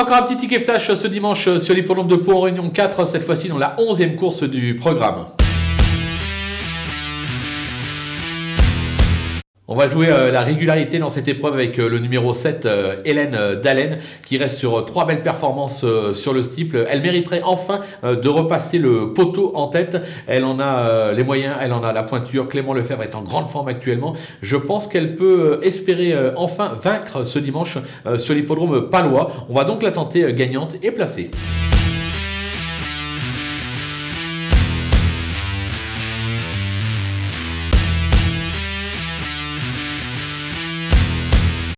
Encore un petit ticket flash ce dimanche sur l'hippodrome de Pau en Réunion 4, cette fois-ci dans la 11e course du programme. On va jouer euh, la régularité dans cette épreuve avec euh, le numéro 7, euh, Hélène Dallen, qui reste sur trois belles performances sur le steeple. Elle mériterait enfin de repasser le poteau en tête. Elle en a les moyens, elle en a la pointure. Clément Lefebvre est en grande forme actuellement. Je pense qu'elle peut espérer enfin vaincre ce dimanche sur l'hippodrome palois. On va donc la tenter gagnante et placée.